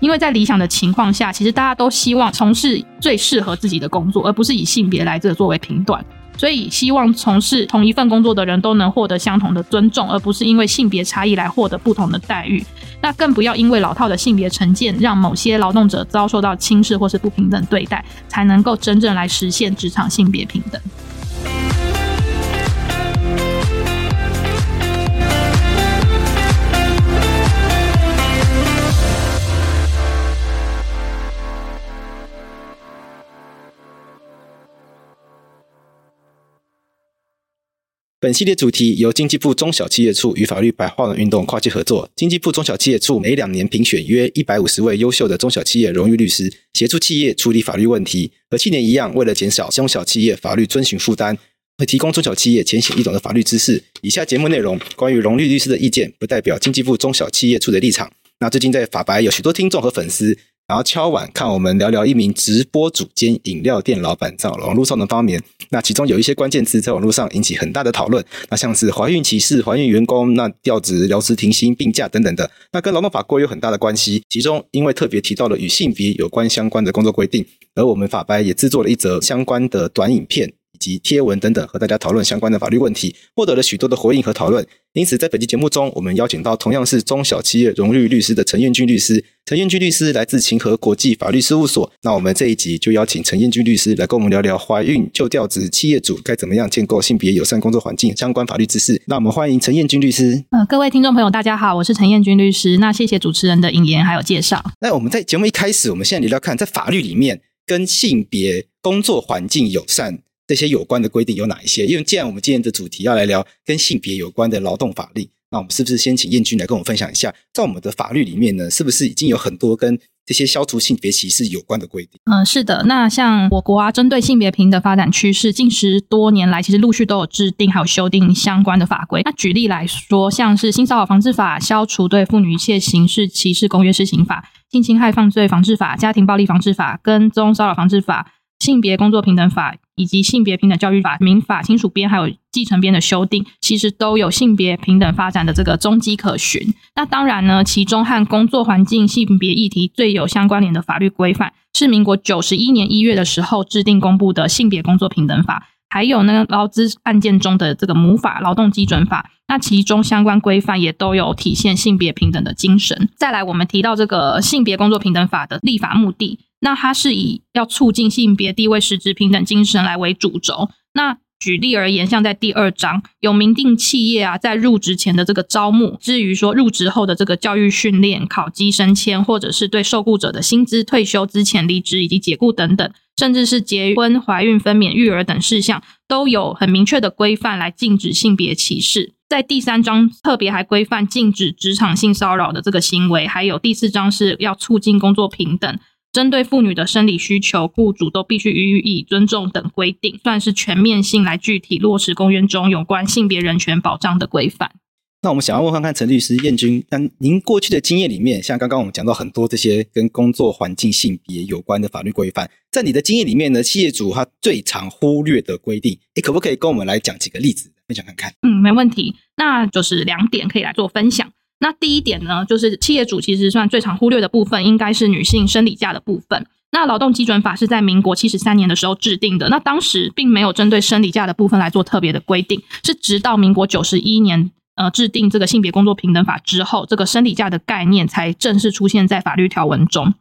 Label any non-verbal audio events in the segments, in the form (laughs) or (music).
因为在理想的情况下，其实大家都希望从事最适合自己的工作，而不是以性别来这作为评断。所以，希望从事同一份工作的人都能获得相同的尊重，而不是因为性别差异来获得不同的待遇。那更不要因为老套的性别成见，让某些劳动者遭受到轻视或是不平等对待，才能够真正来实现职场性别平等。本系列主题由经济部中小企业处与法律白话文运动跨界合作。经济部中小企业处每两年评选约一百五十位优秀的中小企业荣誉律师，协助企业处理法律问题。和去年一样，为了减少中小企业法律遵循负担，会提供中小企业浅显易懂的法律知识。以下节目内容关于荣誉律师的意见，不代表经济部中小企业处的立场。那最近在法白有许多听众和粉丝。然后敲碗看我们聊聊一名直播主兼饮料店老板在网络上的方面，那其中有一些关键词在网络上引起很大的讨论，那像是怀孕歧视、怀孕员工、那调职、聊职停薪、病假等等的，那跟劳动法规有很大的关系。其中因为特别提到了与性别有关相关的工作规定，而我们法白也制作了一则相关的短影片。及贴文等等，和大家讨论相关的法律问题，获得了许多的回应和讨论。因此，在本期节目中，我们邀请到同样是中小企业荣誉律师的陈彦军律师。陈彦军律师来自秦和国际法律事务所。那我们这一集就邀请陈彦军律师来跟我们聊聊怀孕就调职，企业主该怎么样建构性别友善工作环境相关法律知识。那我们欢迎陈彦军律师。呃，各位听众朋友，大家好，我是陈彦军律师。那谢谢主持人的引言还有介绍。那我们在节目一开始，我们现在聊聊看，在法律里面跟性别工作环境友善。这些有关的规定有哪一些？因为既然我们今天的主题要来聊跟性别有关的劳动法律，那我们是不是先请燕君来跟我们分享一下，在我们的法律里面呢，是不是已经有很多跟这些消除性别歧视有关的规定？嗯，是的。那像我国啊，针对性别平等发展趋势，近十多年来其实陆续都有制定还有修订相关的法规。那举例来说，像是性骚扰防治法、消除对妇女一切形式歧视公约施行法、性侵害犯罪防治法、家庭暴力防治法、跟踪骚扰防治法。性别工作平等法以及性别平等教育法、民法亲属编还有继承编的修订，其实都有性别平等发展的这个踪迹可循。那当然呢，其中和工作环境性别议题最有相关联的法律规范，是民国九十一年一月的时候制定公布的性别工作平等法，还有呢劳资案件中的这个母法劳动基准法。那其中相关规范也都有体现性别平等的精神。再来，我们提到这个性别工作平等法的立法目的。那它是以要促进性别地位实质平等精神来为主轴。那举例而言，像在第二章有明定企业啊，在入职前的这个招募，至于说入职后的这个教育训练、考绩升迁，或者是对受雇者的薪资、退休之前、离职以及解雇等等，甚至是结婚、怀孕、分娩、育儿等事项，都有很明确的规范来禁止性别歧视。在第三章特别还规范禁止职场性骚扰的这个行为，还有第四章是要促进工作平等。针对妇女的生理需求，雇主都必须予以尊重等规定，算是全面性来具体落实公约中有关性别人权保障的规范。那我们想要问看看陈律师、燕君，那您过去的经验里面，像刚刚我们讲到很多这些跟工作环境性别有关的法律规范，在你的经验里面呢，企业主他最常忽略的规定，你可不可以跟我们来讲几个例子分享看看？嗯，没问题，那就是两点可以来做分享。那第一点呢，就是企业主其实算最常忽略的部分，应该是女性生理假的部分。那劳动基准法是在民国七十三年的时候制定的，那当时并没有针对生理假的部分来做特别的规定，是直到民国九十一年，呃，制定这个性别工作平等法之后，这个生理假的概念才正式出现在法律条文中。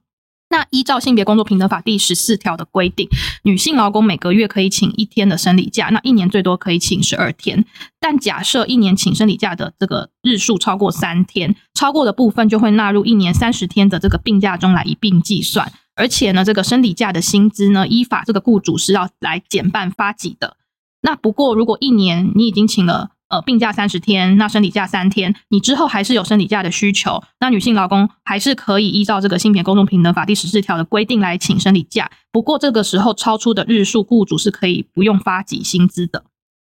那依照性别工作平等法第十四条的规定，女性劳工每个月可以请一天的生理假，那一年最多可以请十二天。但假设一年请生理假的这个日数超过三天，超过的部分就会纳入一年三十天的这个病假中来一并计算。而且呢，这个生理假的薪资呢，依法这个雇主是要来减半发给的。那不过如果一年你已经请了。呃，病假三十天，那生理假三天，你之后还是有生理假的需求，那女性劳工还是可以依照这个性别公众平等法第十四条的规定来请生理假。不过这个时候超出的日数，雇主是可以不用发给薪资的。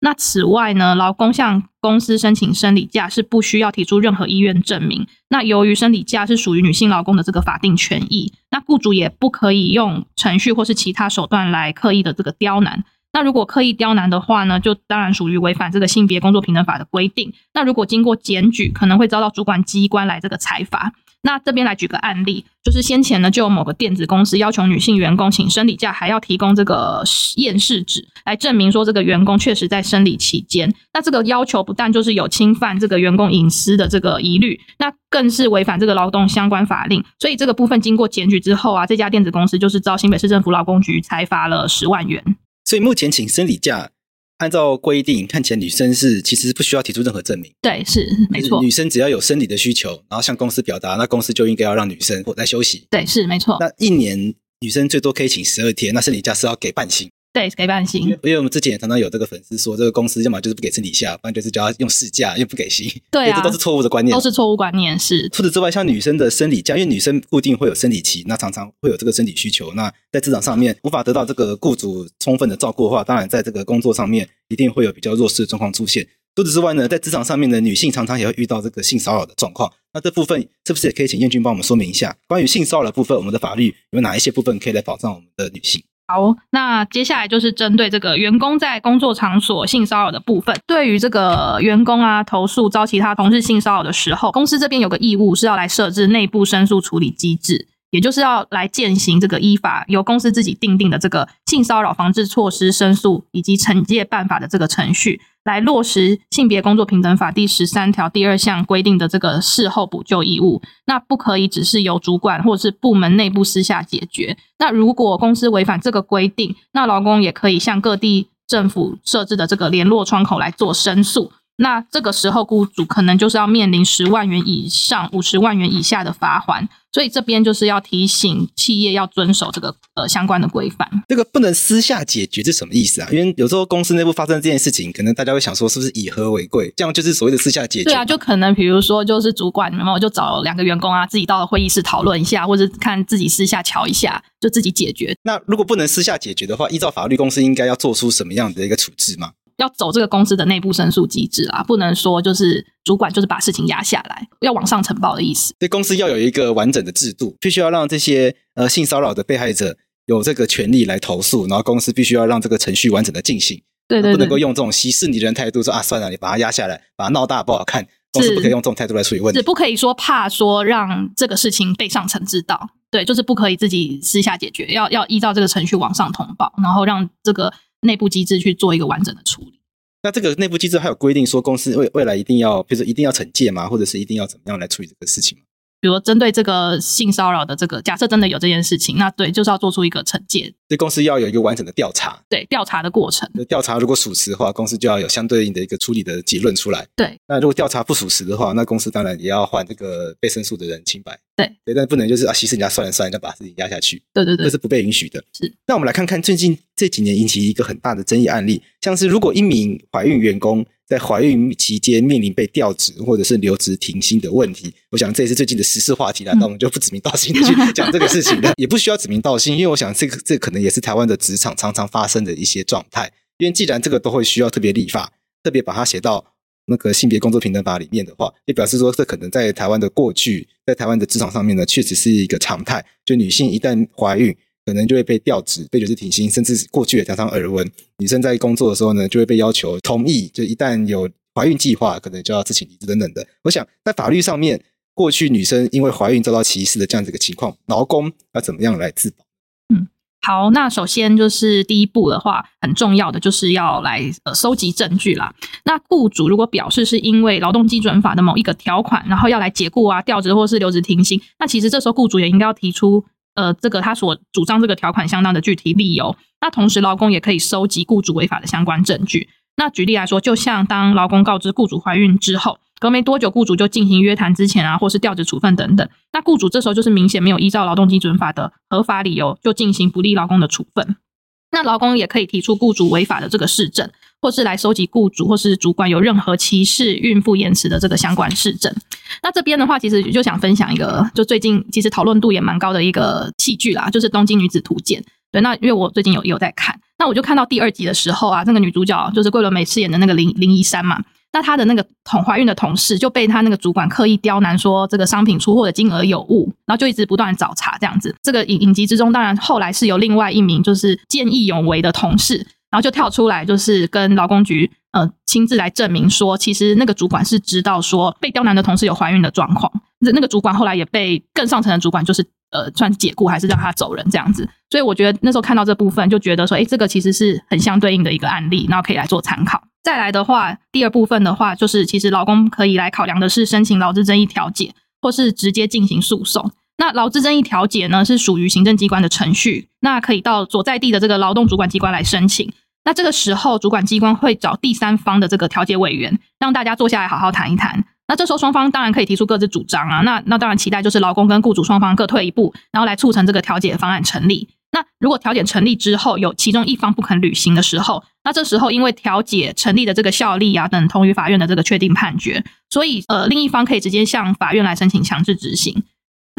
那此外呢，劳工向公司申请生理假是不需要提出任何意愿证明。那由于生理假是属于女性劳工的这个法定权益，那雇主也不可以用程序或是其他手段来刻意的这个刁难。那如果刻意刁难的话呢，就当然属于违反这个性别工作平等法的规定。那如果经过检举，可能会遭到主管机关来这个裁罚。那这边来举个案例，就是先前呢，就有某个电子公司要求女性员工请生理假，还要提供这个验视纸来证明说这个员工确实在生理期间。那这个要求不但就是有侵犯这个员工隐私的这个疑虑，那更是违反这个劳动相关法令。所以这个部分经过检举之后啊，这家电子公司就是遭新北市政府劳工局裁罚了十万元。所以目前请生理假。按照规定，看起来女生是其实不需要提出任何证明。对，是没错。女生只要有生理的需求，然后向公司表达，那公司就应该要让女生在休息。对，是没错。那一年女生最多可以请十二天，那生理假是要给半薪。对，给半薪。因为我们之前也常常有这个粉丝说，这个公司要么就是不给生理假，不然就是叫他用事假，又不给薪。对啊，(laughs) 这都是错误的观念，都是错误观念。是。除此之外，像女生的生理假，因为女生固定会有生理期，那常常会有这个生理需求，那在职场上面无法得到这个雇主充分的照顾的话，当然在这个工作上面一定会有比较弱势的状况出现。除此之外呢，在职场上面的女性常常也会遇到这个性骚扰的状况。那这部分是不是也可以请燕君帮我们说明一下，关于性骚扰的部分，我们的法律有哪一些部分可以来保障我们的女性？好，那接下来就是针对这个员工在工作场所性骚扰的部分。对于这个员工啊，投诉遭其他同事性骚扰的时候，公司这边有个义务是要来设置内部申诉处理机制，也就是要来践行这个依法由公司自己订定的这个性骚扰防治措施申诉以及惩戒办法的这个程序。来落实性别工作平等法第十三条第二项规定的这个事后补救义务，那不可以只是由主管或者是部门内部私下解决。那如果公司违反这个规定，那劳工也可以向各地政府设置的这个联络窗口来做申诉。那这个时候，雇主可能就是要面临十万元以上五十万元以下的罚款，所以这边就是要提醒企业要遵守这个呃相关的规范。这个不能私下解决是什么意思啊？因为有时候公司内部发生这件事情，可能大家会想说，是不是以和为贵？这样就是所谓的私下解决。对啊，就可能比如说，就是主管然后就找两个员工啊，自己到了会议室讨论一下，或者看自己私下瞧一下，就自己解决。那如果不能私下解决的话，依照法律，公司应该要做出什么样的一个处置吗？要走这个公司的内部申诉机制啊，不能说就是主管就是把事情压下来，要往上呈报的意思。对，公司要有一个完整的制度，必须要让这些呃性骚扰的被害者有这个权利来投诉，然后公司必须要让这个程序完整的进行。对对对，不能够用这种息事宁人态度说啊，算了，你把它压下来，把它闹大不好看。公司不可以用这种态度来处理问题，是不可以说怕说让这个事情被上层知道。对，就是不可以自己私下解决，要要依照这个程序往上通报，然后让这个。内部机制去做一个完整的处理。那这个内部机制还有规定说，公司未未来一定要，比如说一定要惩戒吗？或者是一定要怎么样来处理这个事情吗？比如针对这个性骚扰的这个，假设真的有这件事情，那对，就是要做出一个惩戒。对，公司要有一个完整的调查，对，调查的过程。调查如果属实的话，公司就要有相对应的一个处理的结论出来。对，那如果调查不属实的话，那公司当然也要还这个被申诉的人清白。对，对，但不能就是啊，息事人家算了算了，就把事情压下去。对对对，这是不被允许的。是。那我们来看看最近这几年引起一个很大的争议案例，像是如果一名怀孕员工。在怀孕期间面临被调职或者是留职停薪的问题，我想这也是最近的时事话题了。那我们就不指名道姓的去讲这个事情的，(laughs) 也不需要指名道姓，因为我想这个这个可能也是台湾的职场常常发生的一些状态。因为既然这个都会需要特别立法，特别把它写到那个性别工作平等法里面的话，也表示说这可能在台湾的过去，在台湾的职场上面呢，确实是一个常态。就女性一旦怀孕，可能就会被调职、被留职停薪，甚至过去也常常耳闻，女生在工作的时候呢，就会被要求同意，就一旦有怀孕计划，可能就要自请离职等等的。我想在法律上面，过去女生因为怀孕遭到歧视的这样子一个情况，劳工要怎么样来自保？好，那首先就是第一步的话，很重要的就是要来呃收集证据啦。那雇主如果表示是因为劳动基准法的某一个条款，然后要来解雇啊、调职或是留职停薪，那其实这时候雇主也应该要提出。呃，这个他所主张这个条款相当的具体理由。那同时，劳工也可以收集雇主违法的相关证据。那举例来说，就像当劳工告知雇主怀孕之后，隔没多久，雇主就进行约谈之前啊，或是调职处分等等。那雇主这时候就是明显没有依照劳动基准法的合法理由，就进行不利劳工的处分。那劳工也可以提出雇主违法的这个事证，或是来收集雇主或是主管有任何歧视孕妇延迟的这个相关事证。那这边的话，其实就想分享一个，就最近其实讨论度也蛮高的一个戏剧啦，就是《东京女子图鉴》。对，那因为我最近有有在看，那我就看到第二集的时候啊，那个女主角就是桂纶镁饰演的那个林林依珊嘛。那他的那个同怀孕的同事就被他那个主管刻意刁难，说这个商品出货的金额有误，然后就一直不断找茬这样子。这个影影集之中，当然后来是由另外一名就是见义勇为的同事，然后就跳出来，就是跟劳工局呃亲自来证明说，其实那个主管是知道说被刁难的同事有怀孕的状况。那那个主管后来也被更上层的主管就是呃算解雇，还是让他走人这样子。所以我觉得那时候看到这部分，就觉得说，诶，这个其实是很相对应的一个案例，然后可以来做参考。再来的话，第二部分的话，就是其实劳工可以来考量的是申请劳资争议调解，或是直接进行诉讼。那劳资争议调解呢，是属于行政机关的程序，那可以到所在地的这个劳动主管机关来申请。那这个时候，主管机关会找第三方的这个调解委员，让大家坐下来好好谈一谈。那这时候双方当然可以提出各自主张啊。那那当然期待就是劳工跟雇主双方各退一步，然后来促成这个调解方案成立。那如果调解成立之后，有其中一方不肯履行的时候，那这时候因为调解成立的这个效力啊，等同于法院的这个确定判决，所以呃，另一方可以直接向法院来申请强制执行。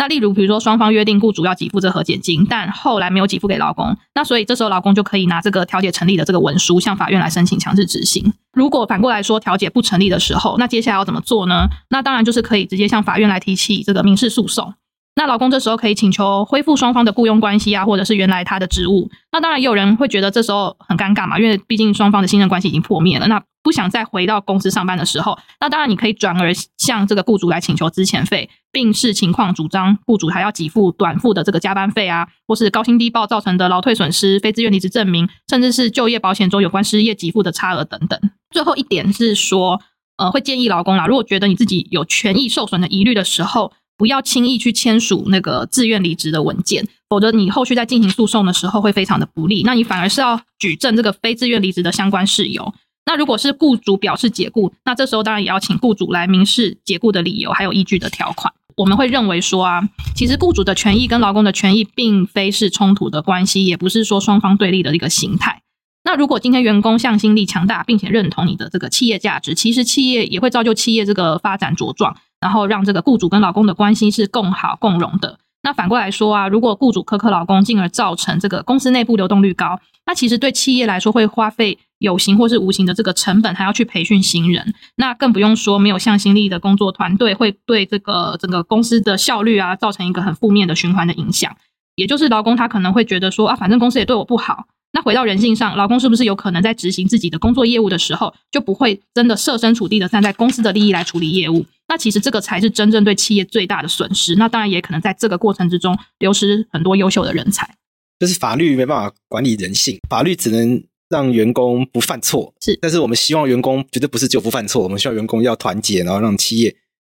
那例如，比如说双方约定雇主要给付这和解金，但后来没有给付给劳工，那所以这时候劳工就可以拿这个调解成立的这个文书向法院来申请强制执行。如果反过来说调解不成立的时候，那接下来要怎么做呢？那当然就是可以直接向法院来提起这个民事诉讼。那劳工这时候可以请求恢复双方的雇佣关系啊，或者是原来他的职务。那当然也有人会觉得这时候很尴尬嘛，因为毕竟双方的信任关系已经破灭了，那不想再回到公司上班的时候，那当然你可以转而向这个雇主来请求资遣费，并视情况主张雇主还要给付短付的这个加班费啊，或是高薪低报造成的劳退损失、非自愿离职证明，甚至是就业保险中有关失业给付的差额等等。最后一点是说，呃，会建议劳工啦，如果觉得你自己有权益受损的疑虑的时候。不要轻易去签署那个自愿离职的文件，否则你后续在进行诉讼的时候会非常的不利。那你反而是要举证这个非自愿离职的相关事由。那如果是雇主表示解雇，那这时候当然也要请雇主来明示解雇的理由，还有依据的条款。我们会认为说啊，其实雇主的权益跟劳工的权益并非是冲突的关系，也不是说双方对立的一个形态。那如果今天员工向心力强大，并且认同你的这个企业价值，其实企业也会造就企业这个发展茁壮。然后让这个雇主跟老公的关系是共好共荣的。那反过来说啊，如果雇主苛刻老公，进而造成这个公司内部流动率高，那其实对企业来说会花费有形或是无形的这个成本，还要去培训新人。那更不用说没有向心力的工作团队，会对这个整个公司的效率啊，造成一个很负面的循环的影响。也就是劳工他可能会觉得说啊，反正公司也对我不好。那回到人性上，老公是不是有可能在执行自己的工作业务的时候，就不会真的设身处地的站在公司的利益来处理业务？那其实这个才是真正对企业最大的损失。那当然也可能在这个过程之中流失很多优秀的人才。就是法律没办法管理人性，法律只能让员工不犯错。是，但是我们希望员工绝对不是就不犯错，我们需要员工要团结，然后让企业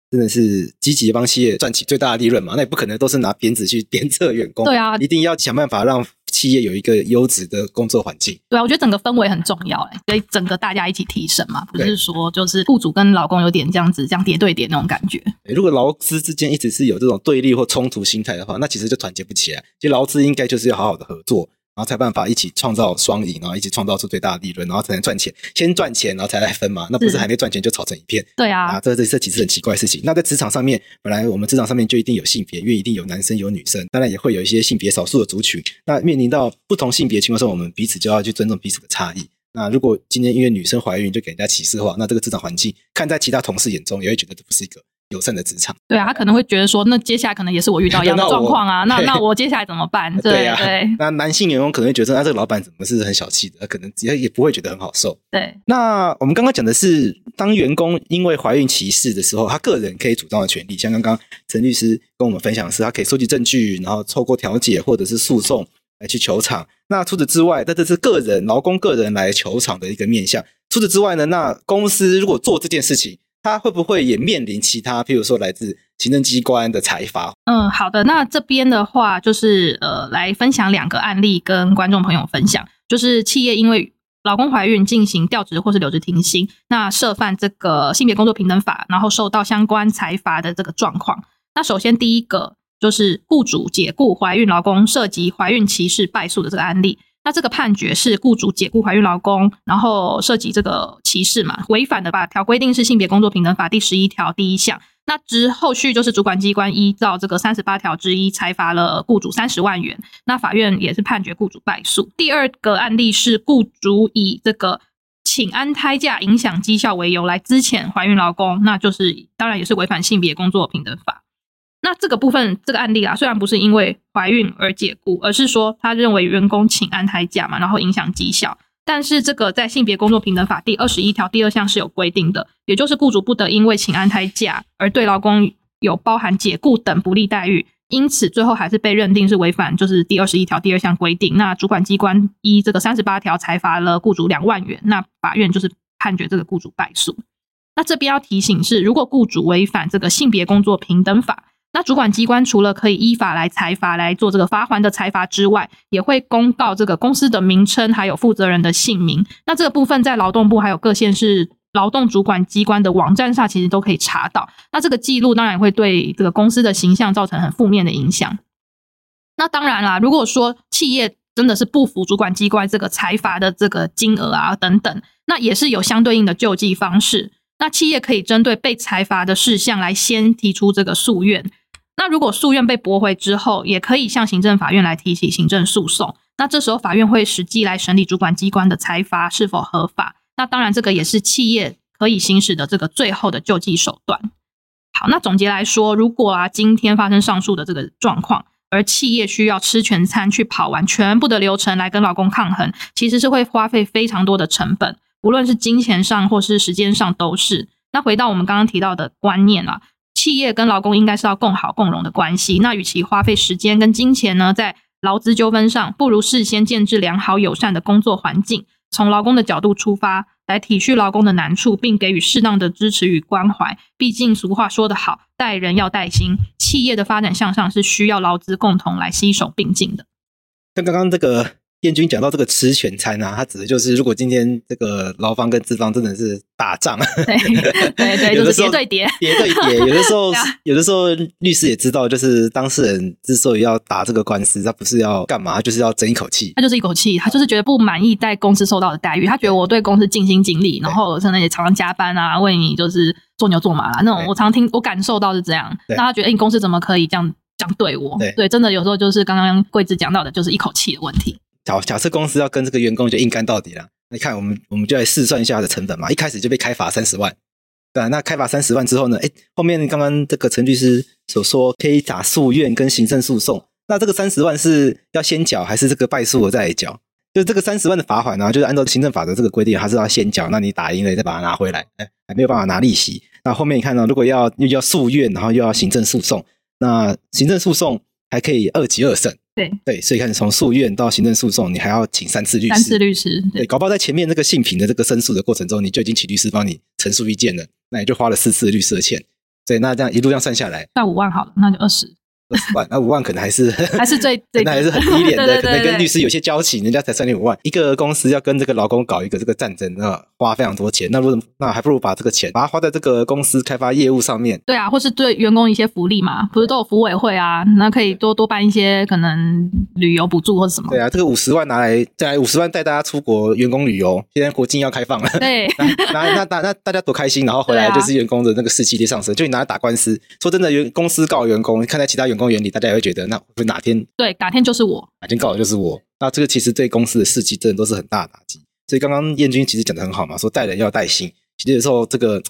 真的是积极帮企业赚取最大的利润嘛？那也不可能都是拿鞭子去鞭策员工。对啊，一定要想办法让。企业有一个优质的工作环境，对啊，我觉得整个氛围很重要，哎，所以整个大家一起提升嘛，不是说就是雇主跟老公有点这样子这样叠对叠那种感觉。如果劳资之间一直是有这种对立或冲突心态的话，那其实就团结不起来。其实劳资应该就是要好好的合作。然后才办法一起创造双赢，然后一起创造出最大的利润，然后才能赚钱。先赚钱，然后才来分嘛。那不是还没赚钱就吵成一片？对啊，啊，这这这其实很奇怪的事情。那在职场上面，本来我们职场上面就一定有性别，因为一定有男生有女生，当然也会有一些性别少数的族群。那面临到不同性别情况时候，我们彼此就要去尊重彼此的差异。那如果今天因为女生怀孕就给人家歧视的话，那这个职场环境看在其他同事眼中也会觉得这不是一个。友善的职场，对啊，他可能会觉得说，那接下来可能也是我遇到一样的 (laughs) 状况啊，(laughs) 那那我接下来怎么办？对对，啊、对，(laughs) 那男性员工可能会觉得那，啊，这个老板怎么是很小气的？可能也也不会觉得很好受。对，那我们刚刚讲的是，当员工因为怀孕歧视的时候，他个人可以主张的权利，像刚刚陈律师跟我们分享的是，他可以收集证据，然后透过调解或者是诉讼来去求偿。那除此之外，那这是个人劳工个人来求偿的一个面向。除此之外呢，那公司如果做这件事情。他会不会也面临其他，譬如说来自行政机关的裁罚？嗯，好的，那这边的话就是呃，来分享两个案例跟观众朋友分享，就是企业因为老公怀孕进行调职或是留职停薪，那涉犯这个性别工作平等法，然后受到相关裁罚的这个状况。那首先第一个就是雇主解雇怀孕劳工涉及怀孕歧视败诉的这个案例。那这个判决是雇主解雇怀孕劳工，然后涉及这个歧视嘛，违反的法条规定是性别工作平等法第十一条第一项。那之后续就是主管机关依照这个三十八条之一裁罚了雇主三十万元。那法院也是判决雇主败诉。第二个案例是雇主以这个请安胎假影响绩效为由来资遣怀孕劳工，那就是当然也是违反性别工作平等法。那这个部分，这个案例啊，虽然不是因为怀孕而解雇，而是说他认为员工请安胎假嘛，然后影响绩效，但是这个在性别工作平等法第二十一条第二项是有规定的，也就是雇主不得因为请安胎假而对劳工有包含解雇等不利待遇，因此最后还是被认定是违反就是第二十一条第二项规定。那主管机关依这个三十八条裁罚了雇主两万元，那法院就是判决这个雇主败诉。那这边要提醒是，如果雇主违反这个性别工作平等法，那主管机关除了可以依法来裁罚来做这个罚还的裁罚之外，也会公告这个公司的名称，还有负责人的姓名。那这个部分在劳动部还有各县市劳动主管机关的网站上，其实都可以查到。那这个记录当然会对这个公司的形象造成很负面的影响。那当然啦，如果说企业真的是不服主管机关这个裁罚的这个金额啊等等，那也是有相对应的救济方式。那企业可以针对被裁罚的事项来先提出这个诉愿。那如果诉愿被驳回之后，也可以向行政法院来提起行政诉讼。那这时候法院会实际来审理主管机关的裁罚是否合法。那当然，这个也是企业可以行使的这个最后的救济手段。好，那总结来说，如果啊今天发生上述的这个状况，而企业需要吃全餐去跑完全部的流程来跟老公抗衡，其实是会花费非常多的成本，无论是金钱上或是时间上都是。那回到我们刚刚提到的观念啊。企业跟劳工应该是要共好共荣的关系。那与其花费时间跟金钱呢，在劳资纠纷上，不如事先建置良好友善的工作环境，从劳工的角度出发，来体恤劳工的难处，并给予适当的支持与关怀。毕竟俗话说得好，待人要带心，企业的发展向上是需要劳资共同来携手并进的。像刚刚这个。彦君讲到这个吃全餐啊，他指的就是如果今天这个劳方跟资方真的是打仗，对对对，就 (laughs) 是叠对叠，叠对叠。(laughs) 有的时候，有的时候律师也知道，就是当事人之所以要打这个官司，他不是要干嘛，他就是要争一口气。他就是一口气，他就是觉得不满意在公司受到的待遇，他觉得我对公司尽心尽力，然后甚至也常常加班啊，为你就是做牛做马啦那种。我常听，我感受到是这样。那他觉得，哎，你公司怎么可以这样这样对我？对，真的有时候就是刚刚桂子讲到的，就是一口气的问题。假假设公司要跟这个员工就硬干到底了，你看我们我们就来试算一下的成本嘛，一开始就被开罚三十万，对啊，那开罚三十万之后呢，诶，后面刚刚这个陈律师所说可以打诉愿跟行政诉讼，那这个三十万是要先缴还是这个败诉了再来缴？就是这个三十万的罚款呢，就是按照行政法的这个规定，还是要先缴，那你打赢了再把它拿回来，诶，还没有办法拿利息。那后面你看到，如果要又要诉愿，然后又要行政诉讼，那行政诉讼还可以二级二审。对对，所以看从诉愿到行政诉讼，你还要请三次律师。三次律师，对，对，搞不好在前面那个性平的这个申诉的过程中，你就已经请律师帮你陈述意见了，那也就花了四次律师的钱。对，那这样一路这样算下来，到五万好了，那就二十。二十万，那五万可能还是 (laughs) 还是最 (laughs) 最，那还是很低廉的，对对对对，可能跟律师有些交情，人家才三点五万。一个公司要跟这个劳工搞一个这个战争，那花非常多钱。那如果那还不如把这个钱把它花在这个公司开发业务上面。对啊，或是对员工一些福利嘛，不是都有福委会啊？那可以多多办一些可能旅游补助或者什么。对啊，这个五十万拿来再来五十万带大家出国员工旅游，现在国境要开放了，对，(laughs) 那那那那大家多开心，然后回来就是员工的那个士气就上升，就你拿来打官司。说真的，员公司告员工，看在其他员工眼里，大家也会觉得。那会哪天对，哪天就是我，哪天告的就是我。那这个其实对公司的士气真的都是很大的打击。所以刚刚燕军其实讲的很好嘛，说带人要带心。其实有时候这个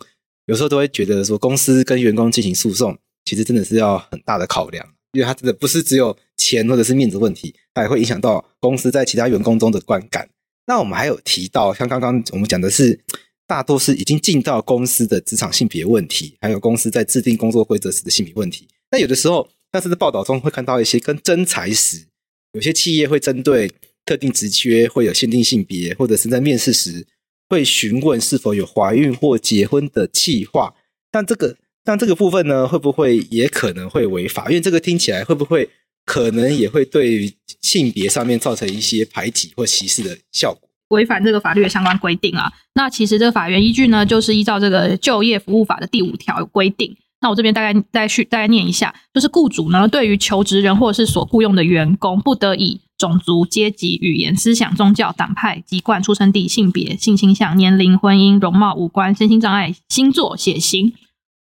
有时候都会觉得说，公司跟员工进行诉讼，其实真的是要很大的考量，因为它真的不是只有钱或者是面子问题，它也会影响到公司在其他员工中的观感。那我们还有提到，像刚刚我们讲的是，大多是已经进到公司的职场性别问题，还有公司在制定工作规则时的性别问题。那有的时候。但是在报道中会看到一些跟真才时，有些企业会针对特定职缺会有限定性别，或者是在面试时会询问是否有怀孕或结婚的计划。但这个但这个部分呢，会不会也可能会违法？因为这个听起来会不会可能也会对性别上面造成一些排挤或歧视的效果？违反这个法律的相关规定啊。那其实这个法源依据呢，就是依照这个就业服务法的第五条规定。那我这边大概再去大概念一下，就是雇主呢，对于求职人或者是所雇佣的员工，不得以种族、阶级、语言、思想、宗教、党派、籍贯、出生地、性别、性倾向、年龄、婚姻、容貌、五官、身心障碍、星座、血型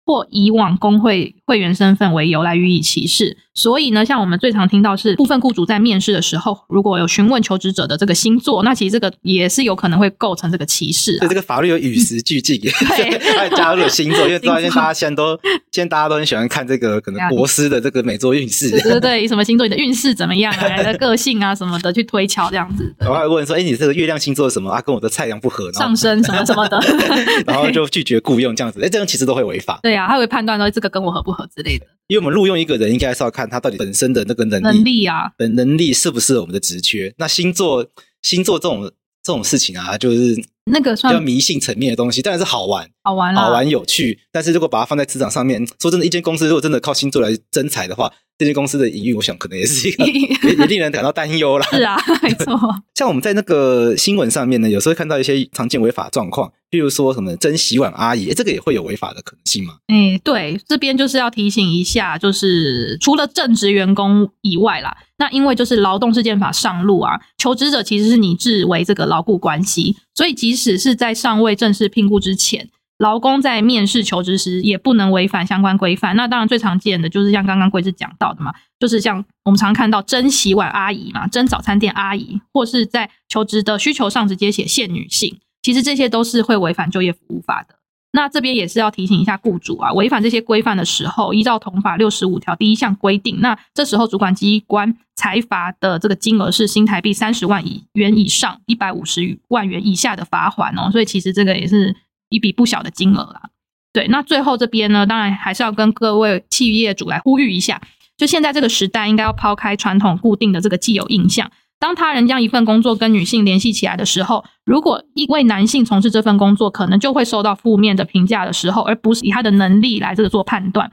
或以往工会会员身份为由来予以歧视。所以呢，像我们最常听到是部分雇主在面试的时候，如果有询问求职者的这个星座，那其实这个也是有可能会构成这个歧视。对，这个法律有与时俱进，(laughs) 对，还加入了星座，因为发现大家现在都现在大家都很喜欢看这个可能国师的这个每周运势，对对对，(laughs) 什么星座你的运势怎么样啊，你的个性啊什么的去推敲这样子。然后还问说，哎，你这个月亮星座什么啊？跟我的太阳不合，上升什么什么的，(laughs) 然后就拒绝雇佣这样子。哎，这样其实都会违法。对啊，他会判断说这个跟我合不合之类的。因为我们录用一个人，应该是要看他到底本身的那个能力，能力啊，本能力适不适合我们的职缺。那星座，星座这种这种事情啊，就是那个算比较迷信层面的东西，当然是好玩，好玩，好玩有趣。但是如果把它放在职场上面，说真的，一间公司如果真的靠星座来征才的话，这间公司的营运，我想可能也是一个 (laughs) 也令人感到担忧啦。是啊，没错。(laughs) 像我们在那个新闻上面呢，有时候会看到一些常见违法状况，譬如说什么蒸洗碗阿姨，这个也会有违法的可能性吗？哎，对，这边就是要提醒一下，就是除了正职员工以外啦，那因为就是劳动事件法上路啊，求职者其实是拟制为这个劳雇关系，所以即使是在尚未正式聘雇之前。劳工在面试求职时也不能违反相关规范。那当然最常见的就是像刚刚贵枝讲到的嘛，就是像我们常看到蒸洗碗阿姨嘛，蒸早餐店阿姨，或是在求职的需求上直接写限女性，其实这些都是会违反就业服务法的。那这边也是要提醒一下雇主啊，违反这些规范的时候，依照同法六十五条第一项规定，那这时候主管机关裁罚的这个金额是新台币三十万以元以上一百五十万元以下的罚款哦。所以其实这个也是。一笔不小的金额啦，对。那最后这边呢，当然还是要跟各位企业主来呼吁一下，就现在这个时代，应该要抛开传统固定的这个既有印象。当他人将一份工作跟女性联系起来的时候，如果一位男性从事这份工作，可能就会受到负面的评价的时候，而不是以他的能力来这个做判断。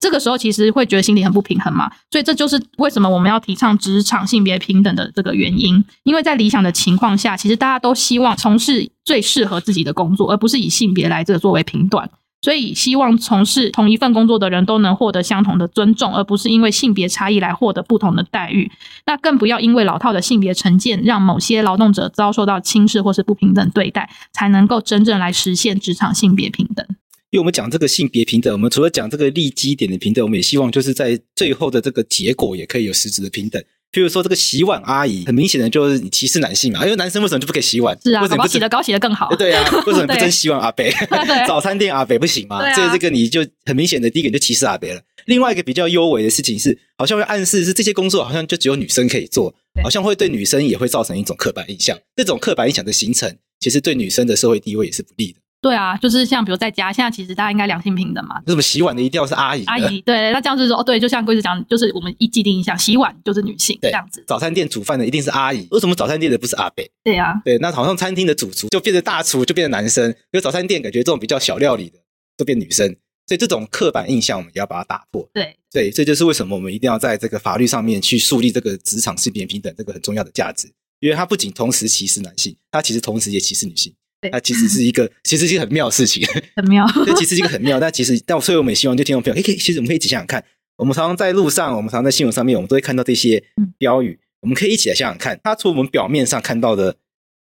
这个时候其实会觉得心里很不平衡嘛，所以这就是为什么我们要提倡职场性别平等的这个原因。因为在理想的情况下，其实大家都希望从事最适合自己的工作，而不是以性别来这个作为评断。所以希望从事同一份工作的人都能获得相同的尊重，而不是因为性别差异来获得不同的待遇。那更不要因为老套的性别成见，让某些劳动者遭受到轻视或是不平等对待，才能够真正来实现职场性别平等。因为我们讲这个性别平等，我们除了讲这个立基点的平等，我们也希望就是在最后的这个结果也可以有实质的平等。譬如说，这个洗碗阿姨，很明显的就是你歧视男性嘛，因为男生为什么就不可以洗碗？是啊，为什么不洗得高，洗得更好？对啊，(laughs) 为什么不争洗碗阿北？(laughs) 早餐店阿北不行吗？啊、这这个你就很明显的第一个就歧视阿北了。另外一个比较优微的事情是，好像会暗示是这些工作好像就只有女生可以做，好像会对女生也会造成一种刻板印象。这种刻板印象的形成，其实对女生的社会地位也是不利的。对啊，就是像比如在家，现在其实大家应该良性平等嘛。为什么洗碗的一定要是阿姨？阿姨，对，那这样子说，哦，对，就像贵子讲，就是我们一既定印象，洗碗就是女性这样子。早餐店煮饭的一定是阿姨，为什么早餐店的不是阿伯？对啊，对，那好像餐厅的主厨就变成大厨，就变成男生，因为早餐店感觉这种比较小料理的都变女生，所以这种刻板印象我们也要把它打破。对，对，这就是为什么我们一定要在这个法律上面去树立这个职场性别平等这个很重要的价值，因为它不仅同时歧视男性，它其实同时也歧视女性。它其实是一个，其实是一个很妙的事情，(laughs) 很妙。(laughs) 这其实是一个很妙，但其实，但所以我们也希望就听众朋友，可以，其实我们可以一起想想看，我们常常在路上，我们常常在新闻上面，我们都会看到这些标语，我们可以一起来想想看，它除了我们表面上看到的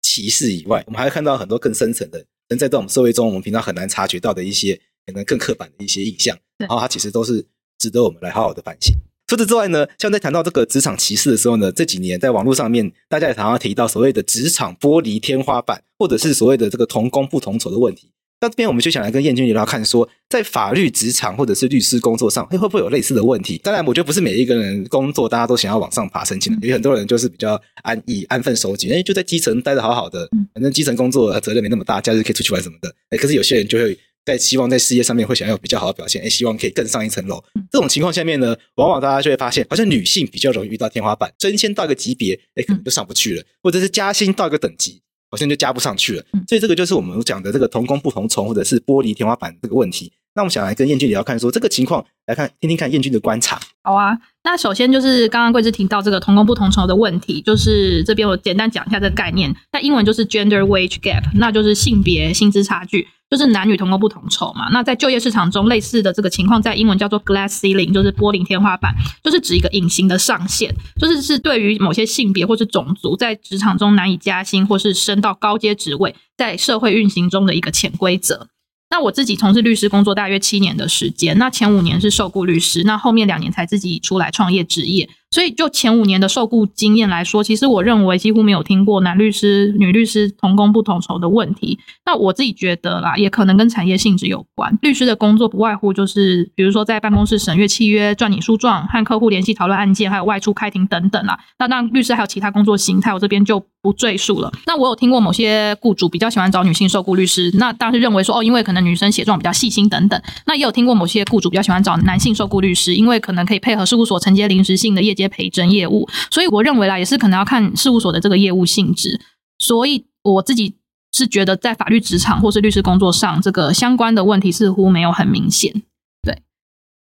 歧视以外，我们还会看到很多更深层的，能在这种社会中，我们平常很难察觉到的一些可能更刻板的一些印象，然后它其实都是值得我们来好好的反省。除此之外呢，像在谈到这个职场歧视的时候呢，这几年在网络上面，大家也常常提到所谓的职场玻璃天花板，或者是所谓的这个同工不同酬的问题。那这边我们就想来跟燕君聊聊看说，说在法律职场或者是律师工作上，会会不会有类似的问题？当然，我觉得不是每一个人工作大家都想要往上爬升迁的，有很多人就是比较安逸、安分守己，哎，就在基层待得好好的，反正基层工作责任没那么大，假日可以出去玩什么的。哎，可是有些人就会。在希望在事业上面会想要有比较好的表现，诶，希望可以更上一层楼。这种情况下面呢，往往大家就会发现，好像女性比较容易遇到天花板，升迁到一个级别，诶，可能就上不去了，或者是加薪到一个等级，好像就加不上去了。所以这个就是我们讲的这个同工不同酬，或者是玻璃天花板这个问题。那我们想来跟燕君聊看，说这个情况来看，听听看燕君的观察。好啊，那首先就是刚刚贵枝提到这个同工不同酬的问题，就是这边我简单讲一下这个概念。那英文就是 gender wage gap，那就是性别薪资差距。就是男女同工不同酬嘛，那在就业市场中类似的这个情况，在英文叫做 glass ceiling，就是玻璃天花板，就是指一个隐形的上限，就是是对于某些性别或是种族在职场中难以加薪或是升到高阶职位，在社会运行中的一个潜规则。那我自己从事律师工作大约七年的时间，那前五年是受雇律师，那后面两年才自己出来创业执业。所以就前五年的受雇经验来说，其实我认为几乎没有听过男律师、女律师同工不同酬的问题。那我自己觉得啦，也可能跟产业性质有关。律师的工作不外乎就是，比如说在办公室审阅契约、撰拟诉状、和客户联系讨论案件，还有外出开庭等等啦。那当然，律师还有其他工作形态，我这边就不赘述了。那我有听过某些雇主比较喜欢找女性受雇律师，那当时认为说哦，因为可能女生写状比较细心等等。那也有听过某些雇主比较喜欢找男性受雇律师，因为可能可以配合事务所承接临时性的业接陪诊业务。所以我认为啦，也是可能要看事务所的这个业务性质。所以我自己是觉得，在法律职场或是律师工作上，这个相关的问题似乎没有很明显。对，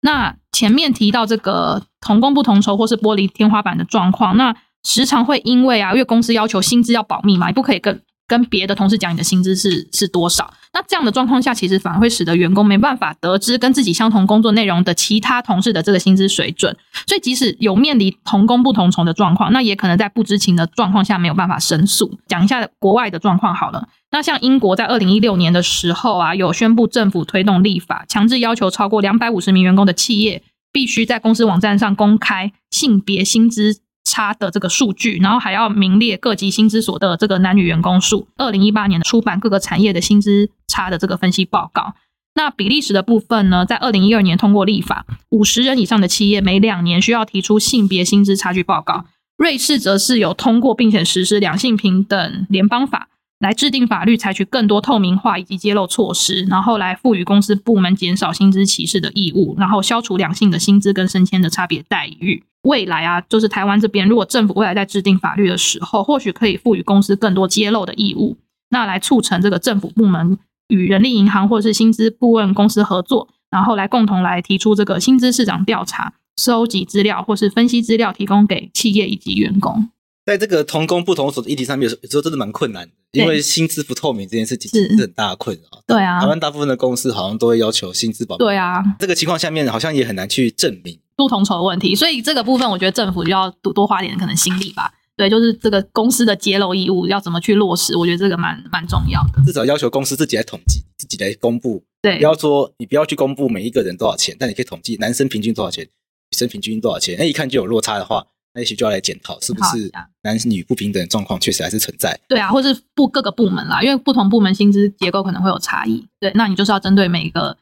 那前面提到这个同工不同酬或是玻璃天花板的状况，那时常会因为啊，因为公司要求薪资要保密嘛，你不可以跟。跟别的同事讲你的薪资是是多少，那这样的状况下，其实反而会使得员工没办法得知跟自己相同工作内容的其他同事的这个薪资水准，所以即使有面临同工不同酬的状况，那也可能在不知情的状况下没有办法申诉。讲一下国外的状况好了，那像英国在二零一六年的时候啊，有宣布政府推动立法，强制要求超过两百五十名员工的企业必须在公司网站上公开性别薪资差的这个数据，然后还要名列各级薪资所得这个男女员工数。二零一八年出版各个产业的薪资差的这个分析报告。那比利时的部分呢，在二零一二年通过立法，五十人以上的企业每两年需要提出性别薪资差距报告。瑞士则是有通过并且实施两性平等联邦法，来制定法律，采取更多透明化以及揭露措施，然后来赋予公司部门减少薪资歧视的义务，然后消除两性的薪资跟升迁的差别待遇。未来啊，就是台湾这边，如果政府未来在制定法律的时候，或许可以赋予公司更多揭露的义务，那来促成这个政府部门与人力银行或是薪资顾问公司合作，然后来共同来提出这个薪资市场调查、收集资料或是分析资料，提供给企业以及员工。在这个同工不同酬的议题上面，有时候真的蛮困难的，因为薪资不透明这件事情是很大的困扰。对啊，台湾大部分的公司好像都会要求薪资保密。对啊，这个情况下面好像也很难去证明。不同酬的问题，所以这个部分我觉得政府就要多多花点可能心力吧。对，就是这个公司的揭露义务要怎么去落实，我觉得这个蛮蛮重要的。至少要求公司自己来统计，自己来公布。对，不要说你不要去公布每一个人多少钱，但你可以统计男生平均多少钱，女生平均多少钱。那一看就有落差的话，那也许就要来检讨是不是男女不平等的状况确实还是存在。对啊，或是部各个部门啦，因为不同部门薪资结构可能会有差异。对，那你就是要针对每一个。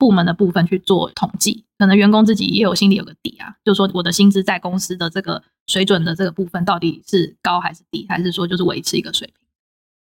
部门的部分去做统计，可能员工自己也有心里有个底啊，就是说我的薪资在公司的这个水准的这个部分到底是高还是低，还是说就是维持一个水平？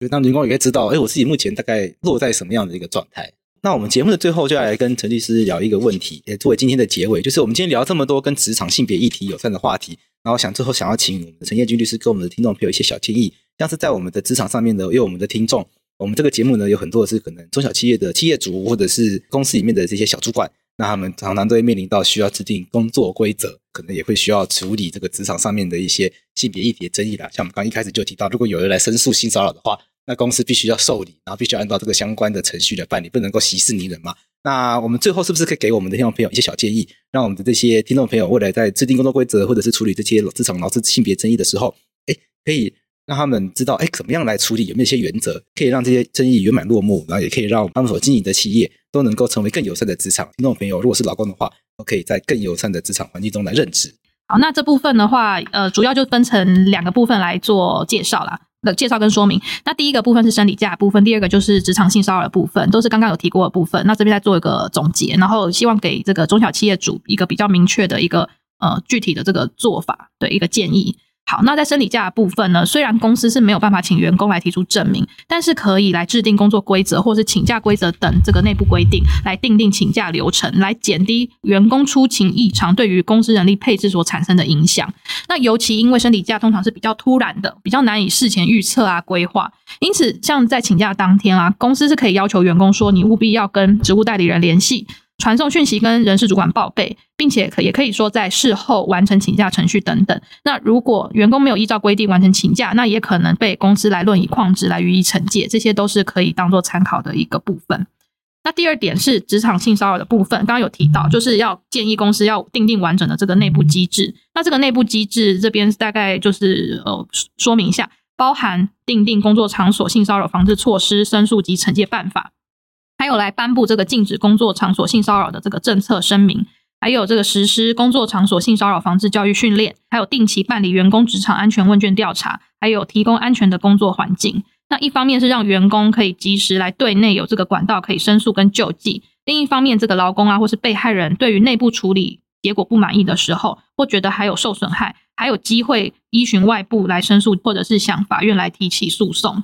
就当员工也可以知道，哎，我自己目前大概落在什么样的一个状态。那我们节目的最后就要来跟陈律师聊一个问题，也作为今天的结尾，就是我们今天聊这么多跟职场性别议题有关的话题，然后想最后想要请我们的陈彦君律师给我们的听众朋友一些小建议，像是在我们的职场上面呢，因为我们的听众。我们这个节目呢，有很多是可能中小企业的企业主，或者是公司里面的这些小主管，那他们常常都会面临到需要制定工作规则，可能也会需要处理这个职场上面的一些性别议题的争议啦。像我们刚一开始就提到，如果有人来申诉性骚扰的话，那公司必须要受理，然后必须要按照这个相关的程序来办理，不能够息事宁人嘛。那我们最后是不是可以给我们的听众朋友一些小建议，让我们的这些听众朋友未来在制定工作规则，或者是处理这些职场劳资性别争议的时候，哎，可以。让他们知道，哎，怎么样来处理？有没有一些原则可以让这些争议圆满落幕？然后也可以让他们所经营的企业都能够成为更友善的职场。听众朋友，如果是劳工的话，都可以在更友善的职场环境中来任职。好，那这部分的话，呃，主要就分成两个部分来做介绍啦。的介绍跟说明。那第一个部分是生理价部分，第二个就是职场性骚扰的部分，都是刚刚有提过的部分。那这边再做一个总结，然后希望给这个中小企业主一个比较明确的一个呃具体的这个做法的一个建议。好，那在生理假的部分呢，虽然公司是没有办法请员工来提出证明，但是可以来制定工作规则或是请假规则等这个内部规定，来订定请假流程，来减低员工出勤异常对于公司人力配置所产生的影响。那尤其因为生理假通常是比较突然的，比较难以事前预测啊规划，因此像在请假当天啊，公司是可以要求员工说，你务必要跟职务代理人联系。传送讯息跟人事主管报备，并且可也可以说在事后完成请假程序等等。那如果员工没有依照规定完成请假，那也可能被公司来论以旷职来予以惩戒。这些都是可以当做参考的一个部分。那第二点是职场性骚扰的部分，刚刚有提到，就是要建议公司要订定完整的这个内部机制。那这个内部机制这边大概就是呃说明一下，包含订定工作场所性骚扰防治措施、申诉及惩戒办法。还有来颁布这个禁止工作场所性骚扰的这个政策声明，还有这个实施工作场所性骚扰防治教育训练，还有定期办理员工职场安全问卷调查，还有提供安全的工作环境。那一方面是让员工可以及时来对内有这个管道可以申诉跟救济，另一方面这个劳工啊或是被害人对于内部处理结果不满意的时候，或觉得还有受损害，还有机会依循外部来申诉，或者是向法院来提起诉讼。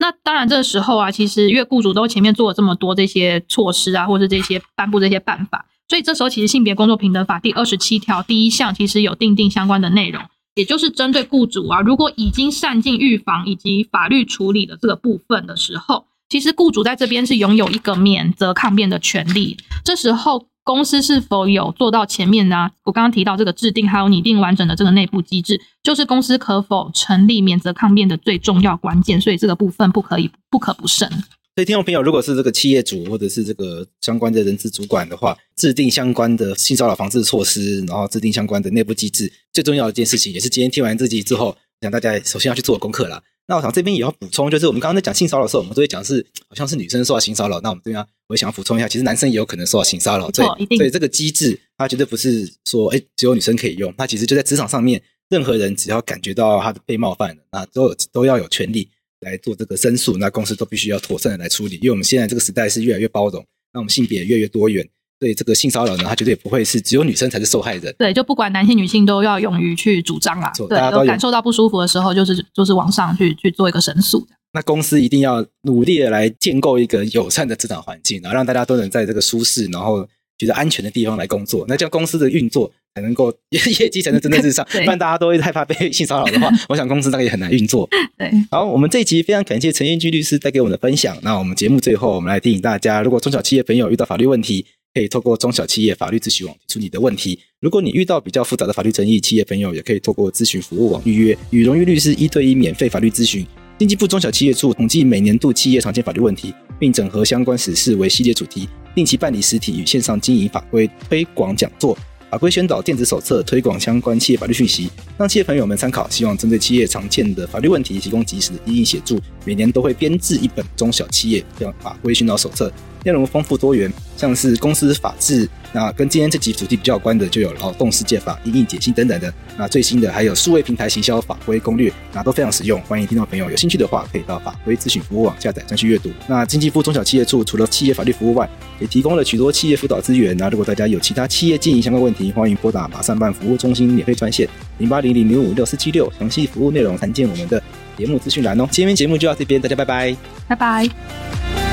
那当然，这个时候啊，其实因为雇主都前面做了这么多这些措施啊，或是这些颁布这些办法，所以这时候其实性别工作平等法第二十七条第一项其实有订定相关的内容。也就是针对雇主啊，如果已经善尽预防以及法律处理的这个部分的时候，其实雇主在这边是拥有一个免责抗辩的权利。这时候公司是否有做到前面呢、我刚刚提到这个制定还有拟定完整的这个内部机制，就是公司可否成立免责抗辩的最重要关键。所以这个部分不可以不可不慎。所以，听众朋友，如果是这个企业主或者是这个相关的人资主管的话，制定相关的性骚扰防治措施，然后制定相关的内部机制，最重要的一件事情，也是今天听完这集之后，想大家首先要去做功课啦。那我想这边也要补充，就是我们刚刚在讲性骚扰的时候，我们都会讲是好像是女生受到性骚扰，那我们这边我也想要补充一下，其实男生也有可能受到性骚扰。所以，所以这个机制它绝对不是说，哎，只有女生可以用，它其实就在职场上面，任何人只要感觉到他的被冒犯了，那都有都要有权利。来做这个申诉，那公司都必须要妥善的来处理，因为我们现在这个时代是越来越包容，那我们性别也越来越多元，所以这个性骚扰呢，他绝对也不会是只有女生才是受害人。对，就不管男性女性都要勇于去主张啊，对，大家都感受到不舒服的时候，就是就是往上去去做一个申诉。那公司一定要努力的来建构一个友善的职场环境，然后让大家都能在这个舒适，然后觉得安全的地方来工作，那这样公司的运作。才能够业业绩才能蒸蒸日上，(laughs) 不然大家都会害怕被 (laughs) 性骚扰的话，(laughs) 我想公司大概也很难运作。对，好，我们这一集非常感谢陈彦居律师带给我们的分享。那我们节目最后，我们来提醒大家，如果中小企业朋友遇到法律问题，可以透过中小企业法律咨询网提出你的问题。如果你遇到比较复杂的法律争议，企业朋友也可以透过咨询服务网预约与荣誉律师一对一免费法律咨询。经济部中小企业处统计每年度企业常见法律问题，并整合相关史事为系列主题，定期办理实体与线上经营法规推广讲座。法规宣导电子手册推广相关企业法律讯息，让企业朋友们参考。希望针对企业常见的法律问题提供及时的一一协助。每年都会编制一本中小企业法规宣导手册，内容丰富多元，像是公司法治。那跟今天这集主题比较有关的，就有劳动世界法、因应解析等等的。那最新的还有数位平台行销法规攻略，那都非常实用。欢迎听众朋友有兴趣的话，可以到法规咨询服务网下载专区阅读。那经济部中小企业处除了企业法律服务外，也提供了许多企业辅导资源。那如果大家有其他企业经营相关问题，欢迎拨打马上办服务中心免费专线零八零零零五六四七六，详细服务内容参见我们的节目资讯栏哦。今天节目就到这边，大家拜拜，拜拜。